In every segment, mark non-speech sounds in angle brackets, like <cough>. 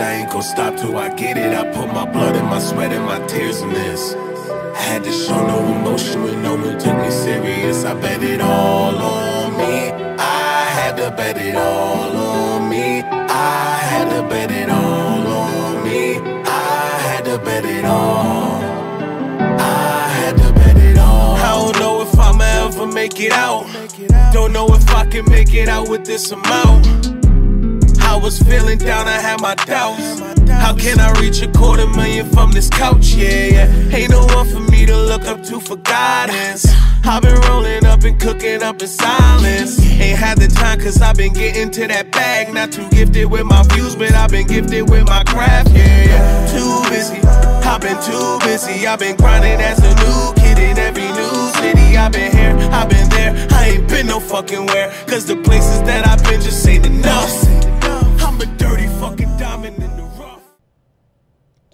I ain't gon' stop till I get it. I put my blood and my sweat and my tears in this. Had to show no emotion when no one took me serious. I bet it all on me. I had to bet it all on me. I had to bet it all on me. I had to bet it all. I had to bet it all. I don't know if I'ma ever make it out. Don't know if I can make it out with this amount. I was feeling down, I had my doubts. How can I reach a quarter million from this couch? Yeah, yeah. Ain't no one for me to look up to for guidance. I've been rolling up and cooking up in silence. Ain't had the time cause I've been getting to that bag. Not too gifted with my views, but I've been gifted with my craft. Yeah, yeah. Too busy. I've been too busy. I've been grinding as a new kid in every new city. I've been here, I've been there. I ain't been no fucking where. Cause the places that I've been just ain't enough.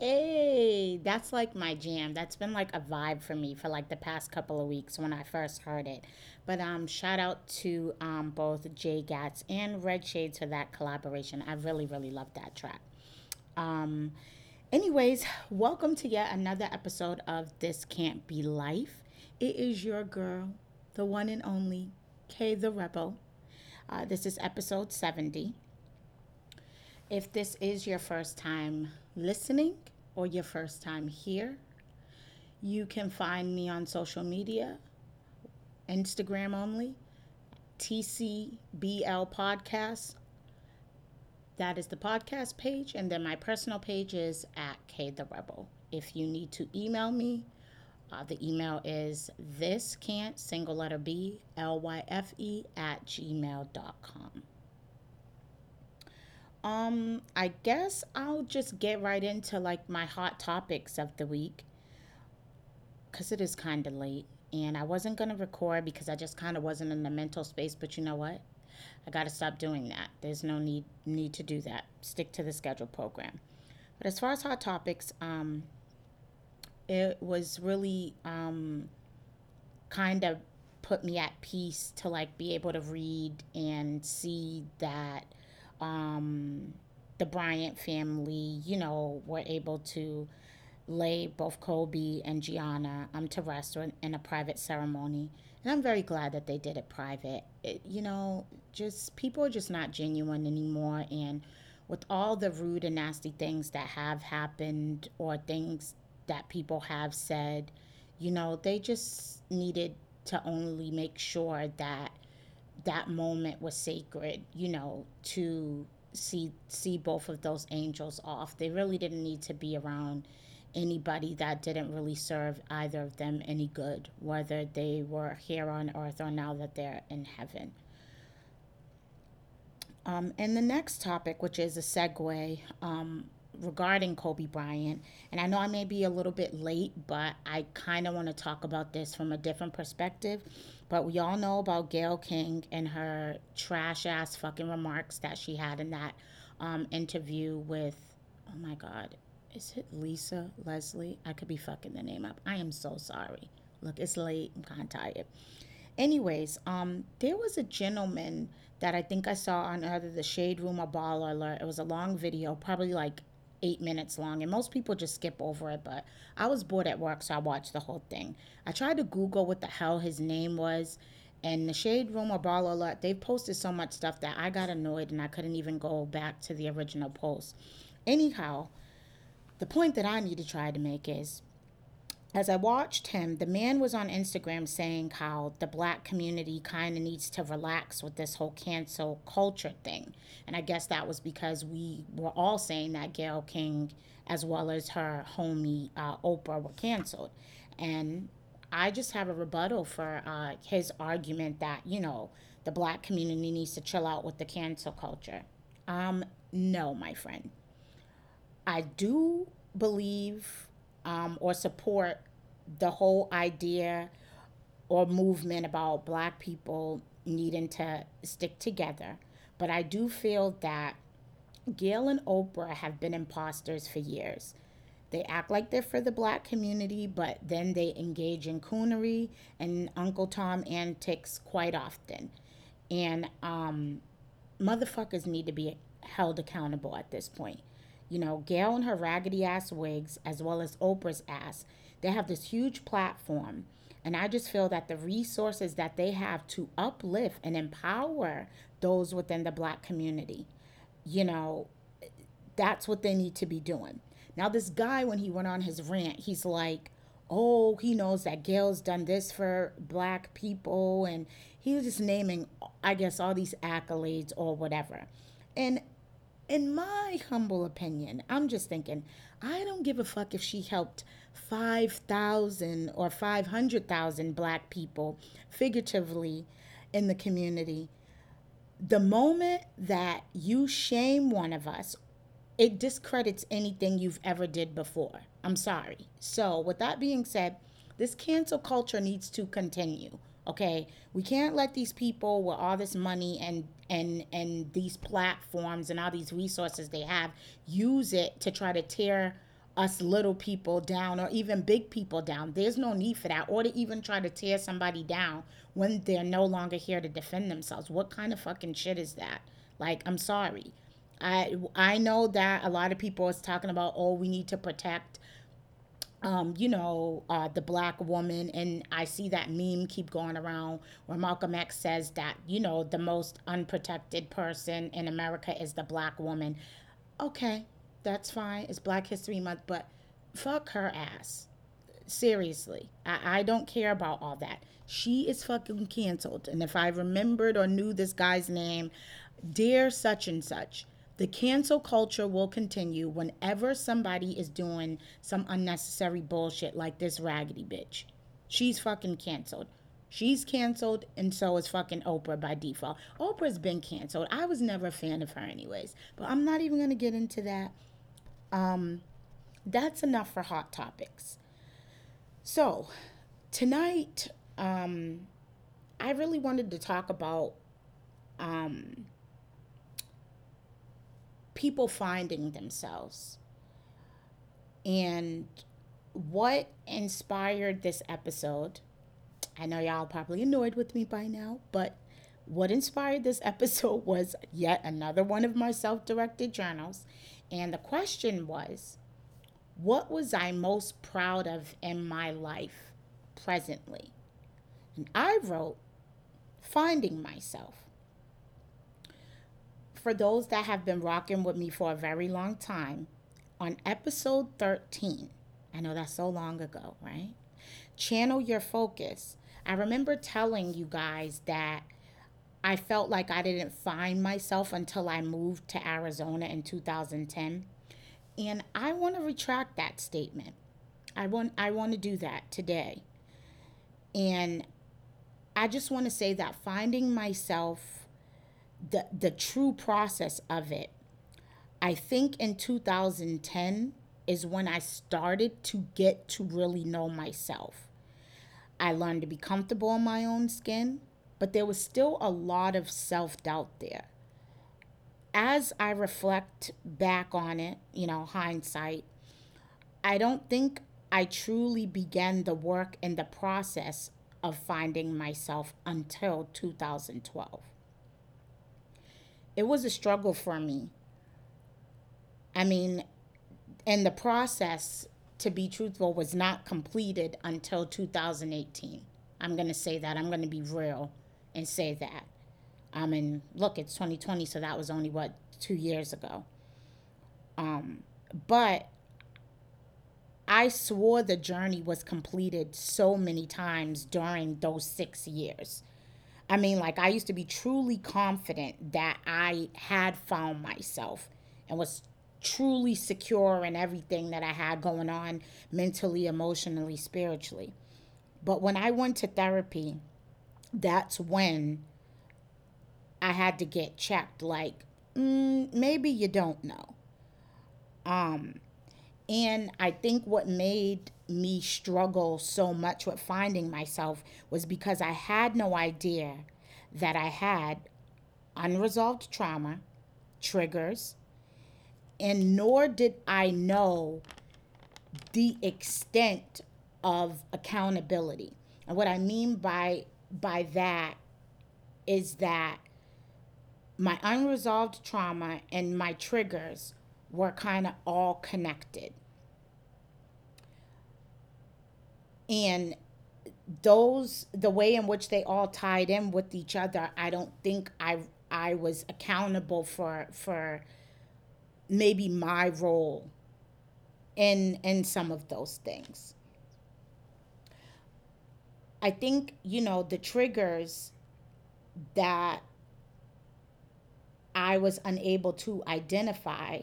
Hey, that's like my jam. That's been like a vibe for me for like the past couple of weeks when I first heard it. But um, shout out to um, both Jay Gatz and Red Shades for that collaboration. I really, really love that track. Um, anyways, welcome to yet another episode of This Can't Be Life. It is your girl, the one and only Kay the Rebel. Uh, this is episode 70. If this is your first time listening or your first time here, you can find me on social media, Instagram only, TCBL Podcast. That is the podcast page, and then my personal page is at K the Rebel. If you need to email me, uh, the email is this can't single letter B L Y F E at gmail.com. Um, I guess I'll just get right into like my hot topics of the week because it is kind of late and I wasn't going to record because I just kind of wasn't in the mental space. But you know what? I got to stop doing that. There's no need need to do that. Stick to the scheduled program. But as far as hot topics, um, it was really um, kind of put me at peace to like be able to read and see that um, the Bryant family, you know, were able to lay both Kobe and Gianna um, to rest in a private ceremony. And I'm very glad that they did it private. It, you know, just people are just not genuine anymore. And with all the rude and nasty things that have happened or things that people have said, you know, they just needed to only make sure that that moment was sacred, you know, to see see both of those angels off. They really didn't need to be around anybody that didn't really serve either of them any good, whether they were here on earth or now that they're in heaven. Um, and the next topic, which is a segue um, regarding Kobe Bryant, and I know I may be a little bit late, but I kind of want to talk about this from a different perspective. But we all know about Gayle King and her trash ass fucking remarks that she had in that um, interview with, oh my God, is it Lisa Leslie? I could be fucking the name up. I am so sorry. Look, it's late. I'm kind of tired. Anyways, um, there was a gentleman that I think I saw on either the Shade Room or Baller Alert. It was a long video, probably like eight minutes long, and most people just skip over it. But I was bored at work, so I watched the whole thing. I tried to Google what the hell his name was, and the Shade Room or Baller Alert, they've posted so much stuff that I got annoyed and I couldn't even go back to the original post. Anyhow, the point that I need to try to make is as I watched him, the man was on Instagram saying how the black community kind of needs to relax with this whole cancel culture thing. And I guess that was because we were all saying that Gayle King, as well as her homie uh, Oprah, were canceled. And I just have a rebuttal for uh, his argument that, you know, the black community needs to chill out with the cancel culture. Um, no, my friend. I do believe um, or support the whole idea or movement about black people needing to stick together. But I do feel that Gayle and Oprah have been imposters for years. They act like they're for the black community, but then they engage in coonery and Uncle Tom antics quite often. And um, motherfuckers need to be held accountable at this point. You know, Gayle and her raggedy ass wigs, as well as Oprah's ass, they have this huge platform. And I just feel that the resources that they have to uplift and empower those within the black community, you know, that's what they need to be doing. Now, this guy, when he went on his rant, he's like, oh, he knows that Gayle's done this for black people. And he was just naming, I guess, all these accolades or whatever. And in my humble opinion, I'm just thinking, I don't give a fuck if she helped 5,000 or 500,000 black people figuratively in the community. The moment that you shame one of us it discredits anything you've ever did before. I'm sorry. So, with that being said, this cancel culture needs to continue. Okay, we can't let these people with all this money and and and these platforms and all these resources they have use it to try to tear us little people down or even big people down. There's no need for that or to even try to tear somebody down when they're no longer here to defend themselves. What kind of fucking shit is that? Like, I'm sorry. I I know that a lot of people is talking about oh we need to protect um, you know, uh, the black woman, and I see that meme keep going around where Malcolm X says that, you know, the most unprotected person in America is the black woman. Okay, that's fine. It's Black History Month, but fuck her ass. Seriously, I, I don't care about all that. She is fucking canceled. And if I remembered or knew this guy's name, dear such and such, the cancel culture will continue whenever somebody is doing some unnecessary bullshit like this raggedy bitch. She's fucking canceled. She's canceled, and so is fucking Oprah by default. Oprah's been canceled. I was never a fan of her, anyways, but I'm not even gonna get into that. Um, that's enough for hot topics. So, tonight, um, I really wanted to talk about um, people finding themselves. And what inspired this episode, I know y'all probably annoyed with me by now, but what inspired this <laughs> episode was yet another one of my self directed journals. And the question was, what was I most proud of in my life presently? And I wrote, finding myself for those that have been rocking with me for a very long time, on episode 13, I know that's so long ago, right? Channel your focus. I remember telling you guys that I felt like I didn't find myself until I moved to Arizona in 2010. And I want to retract that statement. I want I want to do that today. And I just want to say that finding myself the the true process of it i think in 2010 is when i started to get to really know myself. I learned to be comfortable in my own skin but there was still a lot of self-doubt there. As i reflect back on it you know hindsight i don't think i truly began the work and the process of finding myself until 2012 it was a struggle for me. I mean, and the process, to be truthful, was not completed until 2018. I'm going to say that. I'm going to be real and say that. I mean, look, it's 2020, so that was only what two years ago. Um, but I swore the journey was completed so many times during those six years. I mean, like, I used to be truly confident that I had found myself and was truly secure in everything that I had going on mentally, emotionally, spiritually. But when I went to therapy, that's when I had to get checked like, mm, maybe you don't know. Um, and I think what made me struggle so much with finding myself was because I had no idea that I had unresolved trauma, triggers, and nor did I know the extent of accountability. And what I mean by by that is that my unresolved trauma and my triggers were kind of all connected. And those the way in which they all tied in with each other, I don't think I I was accountable for for maybe my role in in some of those things. I think, you know, the triggers that I was unable to identify.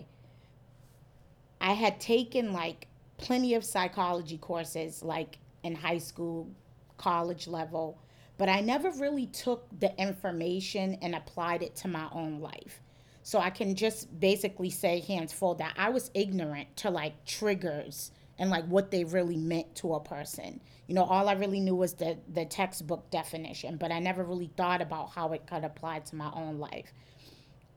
I had taken like plenty of psychology courses, like in high school, college level, but I never really took the information and applied it to my own life. So I can just basically say hands full that I was ignorant to like triggers and like what they really meant to a person. You know, all I really knew was the the textbook definition, but I never really thought about how it could apply to my own life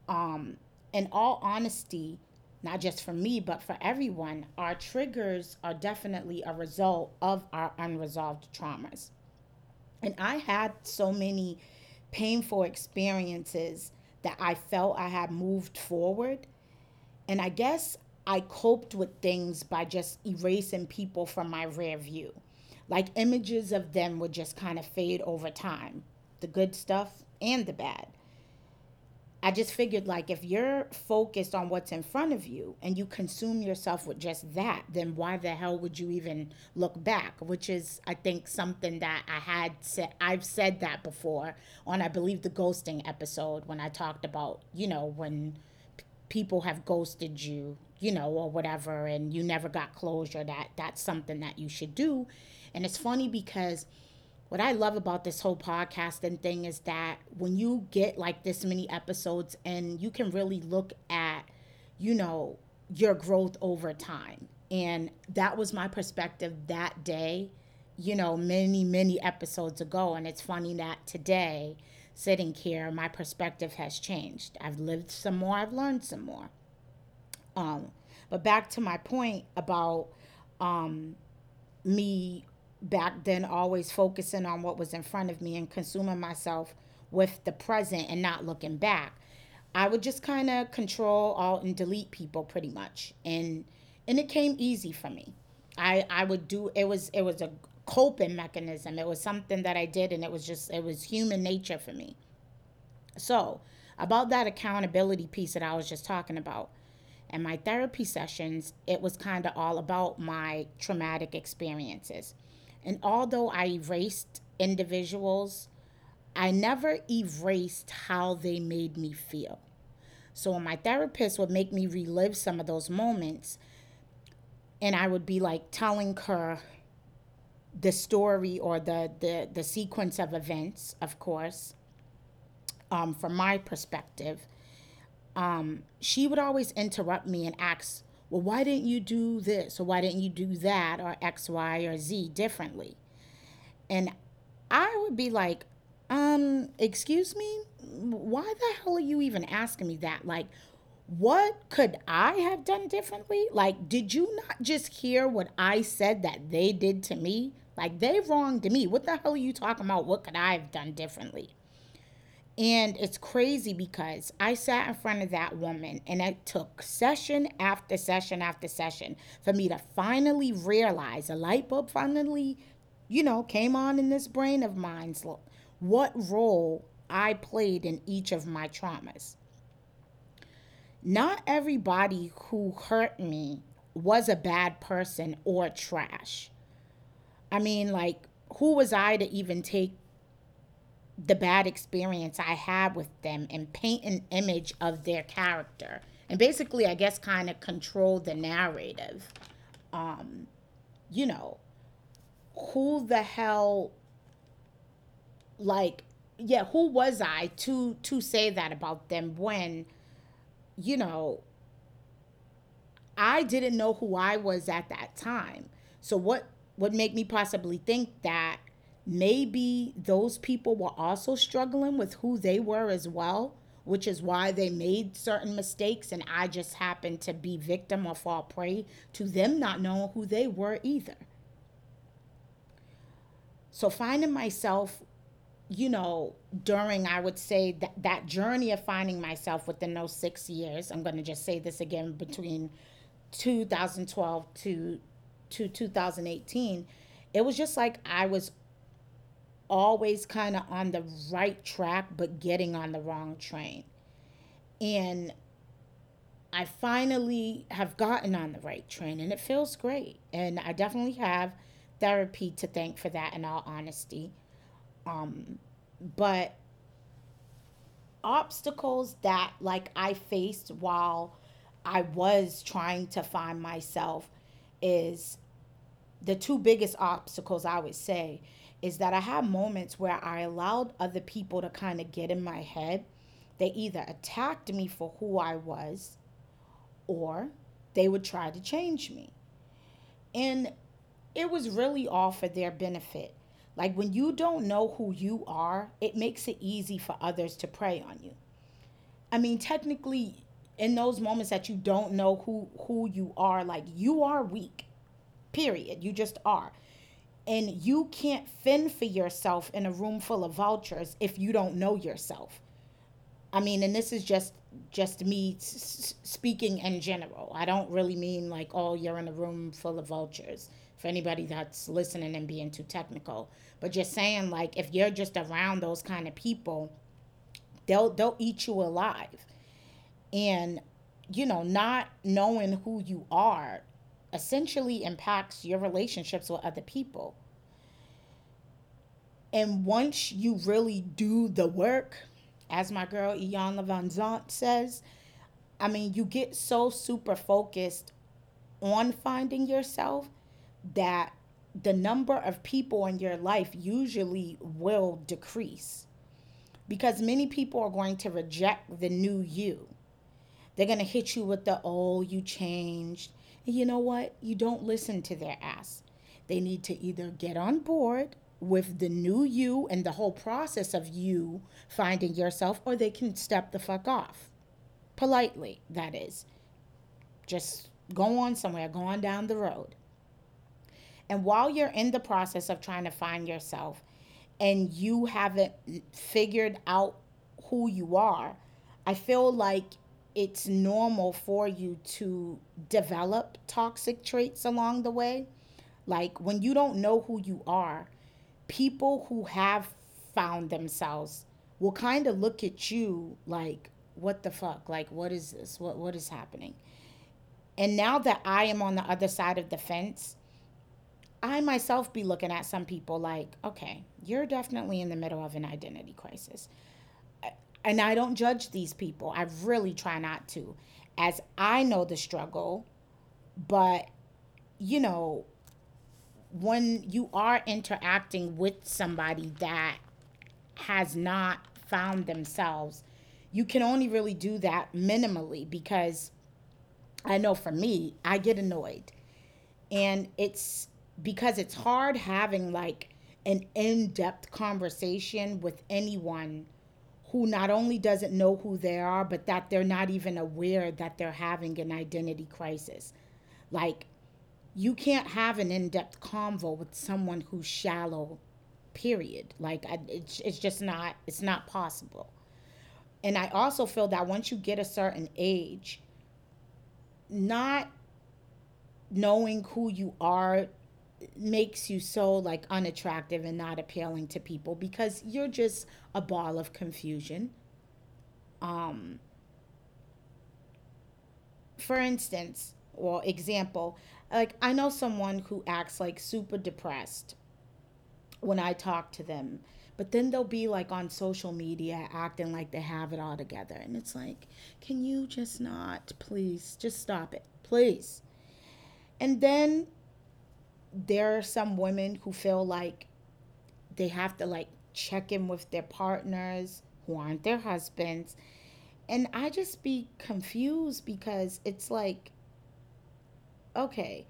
um, in all honesty, not just for me, but for everyone, our triggers are definitely a result of our unresolved traumas. And I had so many painful experiences that I felt I had moved forward. And I guess I coped with things by just erasing people from my rear view. Like images of them would just kind of fade over time the good stuff and the bad. I just figured like if you're focused on what's in front of you and you consume yourself with just that, then why the hell would you even look back? Which is I think something that I had said I've said that before on I believe the ghosting episode when I talked about, you know, when p- people have ghosted you, you know, or whatever and you never got closure that that's something that you should do. And it's funny because what I love about this whole podcasting thing is that when you get like this many episodes and you can really look at, you know, your growth over time. And that was my perspective that day, you know, many, many episodes ago. And it's funny that today, sitting here, my perspective has changed. I've lived some more, I've learned some more. Um, but back to my point about um, me back then always focusing on what was in front of me and consuming myself with the present and not looking back. I would just kind of control alt and delete people pretty much. And and it came easy for me. I I would do it was it was a coping mechanism. It was something that I did and it was just it was human nature for me. So, about that accountability piece that I was just talking about. and my therapy sessions, it was kind of all about my traumatic experiences and although I erased individuals, I never erased how they made me feel. So when my therapist would make me relive some of those moments, and I would be like telling her the story or the the, the sequence of events, of course, um, from my perspective, um, she would always interrupt me and ask well, why didn't you do this or why didn't you do that or X, Y, or Z differently? And I would be like, um, excuse me? Why the hell are you even asking me that? Like, what could I have done differently? Like, did you not just hear what I said that they did to me? Like, they wronged me. What the hell are you talking about? What could I have done differently? And it's crazy because I sat in front of that woman and it took session after session after session for me to finally realize a light bulb finally, you know, came on in this brain of mine. What role I played in each of my traumas. Not everybody who hurt me was a bad person or trash. I mean, like, who was I to even take the bad experience I had with them and paint an image of their character. And basically, I guess, kind of control the narrative. Um, you know, who the hell, like, yeah, who was I to to say that about them when, you know, I didn't know who I was at that time. So what would make me possibly think that maybe those people were also struggling with who they were as well, which is why they made certain mistakes and I just happened to be victim or fall prey to them not knowing who they were either. So finding myself you know, during I would say that that journey of finding myself within those six years, I'm going to just say this again between 2012 to to 2018, it was just like I was always kind of on the right track, but getting on the wrong train. And I finally have gotten on the right train and it feels great. And I definitely have therapy to thank for that in all honesty. Um, but obstacles that like I faced while I was trying to find myself is the two biggest obstacles I would say is that I have moments where I allowed other people to kind of get in my head. They either attacked me for who I was or they would try to change me. And it was really all for their benefit. Like when you don't know who you are, it makes it easy for others to prey on you. I mean, technically, in those moments that you don't know who who you are, like you are weak. Period. You just are. And you can't fend for yourself in a room full of vultures if you don't know yourself. I mean, and this is just just me s- speaking in general. I don't really mean like, oh, you're in a room full of vultures. For anybody that's listening and being too technical, but just saying like, if you're just around those kind of people, they'll they'll eat you alive, and you know, not knowing who you are essentially impacts your relationships with other people. And once you really do the work, as my girl Iyanla Vanzant says, I mean, you get so super focused on finding yourself that the number of people in your life usually will decrease because many people are going to reject the new you. They're going to hit you with the, oh, you changed. And you know what? You don't listen to their ass. They need to either get on board with the new you and the whole process of you finding yourself, or they can step the fuck off. Politely, that is. Just go on somewhere, go on down the road. And while you're in the process of trying to find yourself and you haven't figured out who you are, I feel like it's normal for you to develop toxic traits along the way. Like when you don't know who you are, people who have found themselves will kind of look at you like, what the fuck? Like, what is this? What what is happening? And now that I am on the other side of the fence, I myself be looking at some people like, okay, you're definitely in the middle of an identity crisis. And I don't judge these people. I really try not to, as I know the struggle. But, you know, when you are interacting with somebody that has not found themselves, you can only really do that minimally because I know for me, I get annoyed. And it's because it's hard having like an in depth conversation with anyone who not only doesn't know who they are, but that they're not even aware that they're having an identity crisis. Like, you can't have an in depth convo with someone who's shallow, period. Like, it's, it's just not, it's not possible. And I also feel that once you get a certain age, not knowing who you are makes you so like unattractive and not appealing to people because you're just a ball of confusion. Um for instance, or example, like I know someone who acts like super depressed when I talk to them, but then they'll be like on social media acting like they have it all together. And it's like, can you just not, please, just stop it, please. And then there are some women who feel like they have to like check in with their partners who aren't their husbands. And I just be confused because it's like, okay,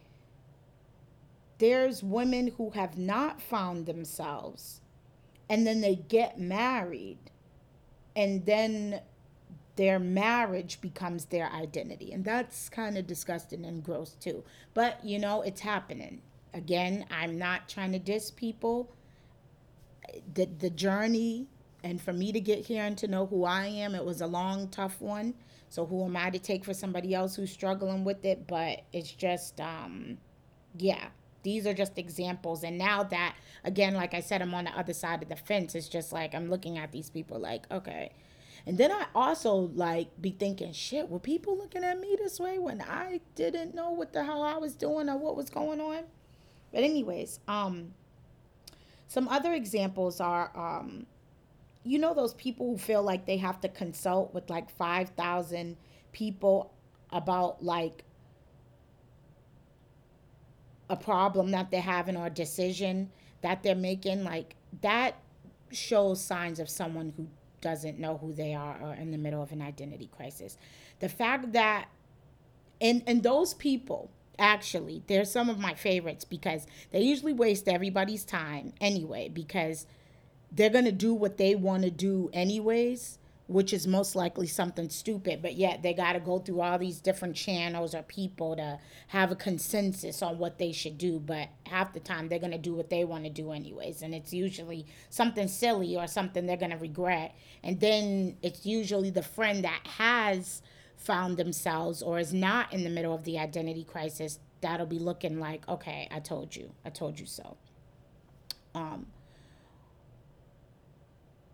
there's women who have not found themselves and then they get married and then their marriage becomes their identity. And that's kind of disgusting and gross too. But you know, it's happening. Again, I'm not trying to diss people. the the journey and for me to get here and to know who I am, it was a long, tough one. So who am I to take for somebody else who's struggling with it? But it's just, um, yeah, these are just examples. And now that, again, like I said, I'm on the other side of the fence. It's just like I'm looking at these people like, okay. And then I also like be thinking, shit, were people looking at me this way when I didn't know what the hell I was doing or what was going on? But anyways, um, some other examples are um, you know those people who feel like they have to consult with like 5,000 people about like a problem that they're having or a decision that they're making? Like that shows signs of someone who doesn't know who they are or in the middle of an identity crisis. The fact that and and those people actually they're some of my favorites because they usually waste everybody's time anyway because they're going to do what they want to do anyways which is most likely something stupid. But yet they got to go through all these different channels or people to have a consensus on what they should do. But half the time they're going to do what they want to do anyways. And it's usually something silly or something they're going to regret. And then it's usually the friend that has found themselves or is not in the middle of the identity crisis that'll be looking like okay i told you i told you so um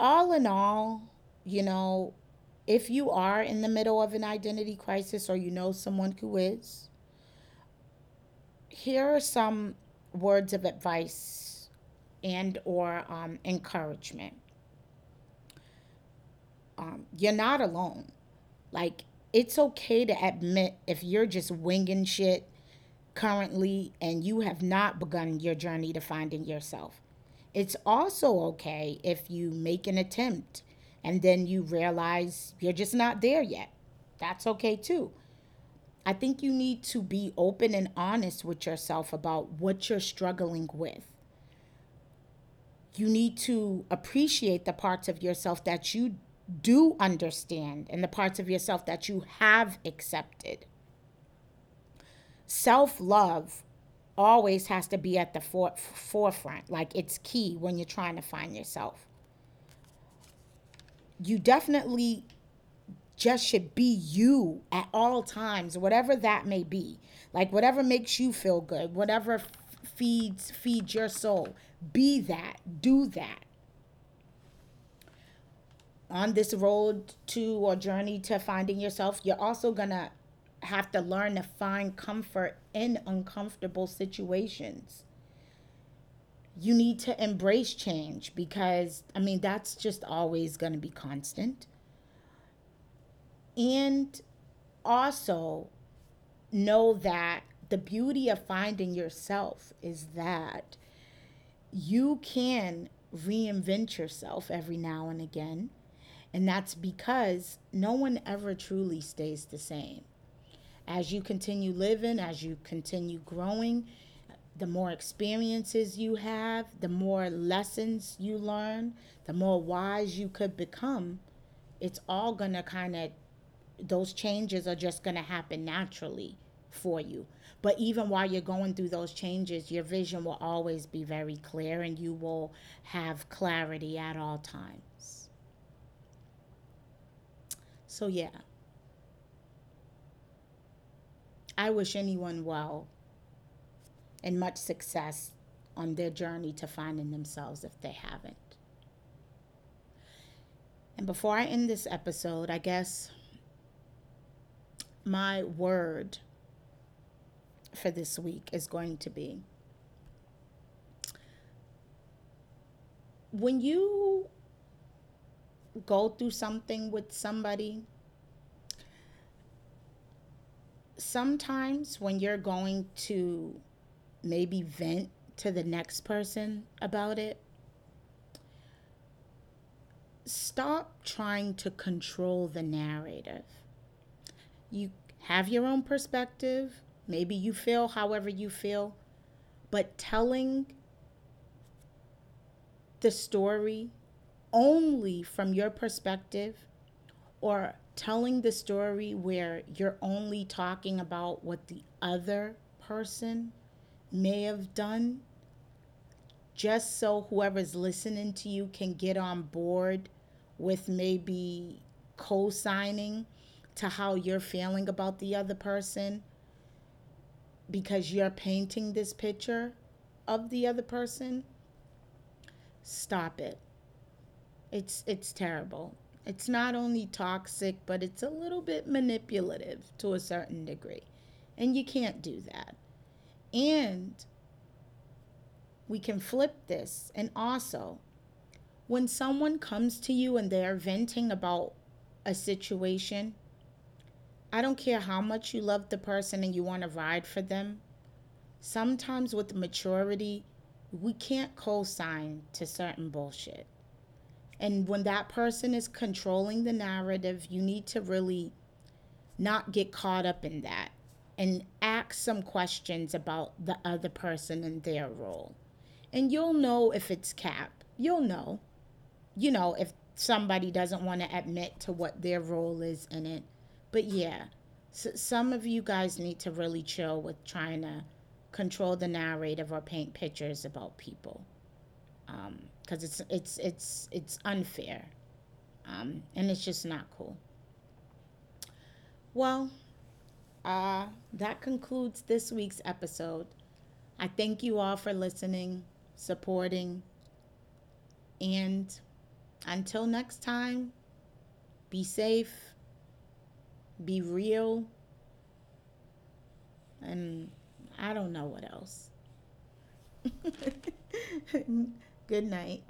all in all, you know, if you are in the middle of an identity crisis or you know someone who is, here are some words of advice and or um, encouragement. Um, you're not alone. Like it's okay to admit if you're just winging shit currently and you have not begun your journey to finding yourself. It's also okay if you make an attempt and then you realize you're just not there yet. That's okay too. I think you need to be open and honest with yourself about what you're struggling with. You need to appreciate the parts of yourself that you do understand and the parts of yourself that you have accepted. Self love always has to be at the for- forefront. Like it's key when you're trying to find yourself. You definitely just should be you at all times, whatever that may be. Like whatever makes you feel good, whatever feeds feeds your soul. Be that. Do that. On this road to or journey to finding yourself, you're also going to have to learn to find comfort in uncomfortable situations. You need to embrace change because, I mean, that's just always going to be constant. And also know that the beauty of finding yourself is that you can reinvent yourself every now and again. And that's because no one ever truly stays the same as you continue living, as you continue growing, the more experiences you have, the more lessons you learn, the more wise you could become. It's all going to kind of, those changes are just going to happen naturally for you. But even while you're going through those changes, your vision will always be very clear and you will have clarity at all times. So, yeah. I wish anyone well and much success on their journey to finding themselves if they haven't. And before I end this episode, I guess my word for this week is going to be when you go through something with somebody sometimes when you're going to maybe vent to the next person about it, stop trying to control the narrative. You have your own perspective. Maybe you feel however you feel, but telling the story only from your perspective or telling the story where you're only talking about what the other person may have done just so whoever's listening to you can get on board with maybe co signing to how you're feeling about the other person because you're painting this picture of the other person, stop it. It's it's terrible. It's not only toxic, but it's a little bit manipulative to a certain degree. And you can't do that. And we can flip this and also when someone comes to you and they're venting about a situation, I don't care how much you love the person and you want to ride for them. Sometimes with maturity, we can't co sign to certain bullshit. And when that person is controlling the narrative, you need to really not get caught up in that and ask some questions about the other person and their role. And you'll know if it's cap. You'll know. You know, if somebody doesn't want to admit to what their role is in it. But yeah, so some of you guys need to really chill with trying to control the narrative or paint pictures about people um, because it's it's it's it's unfair. Um, and it's just not cool. Well uh, that concludes this week's episode. I thank you all for listening supporting and until next time be safe be real and I don't know what else. <laughs> Good night.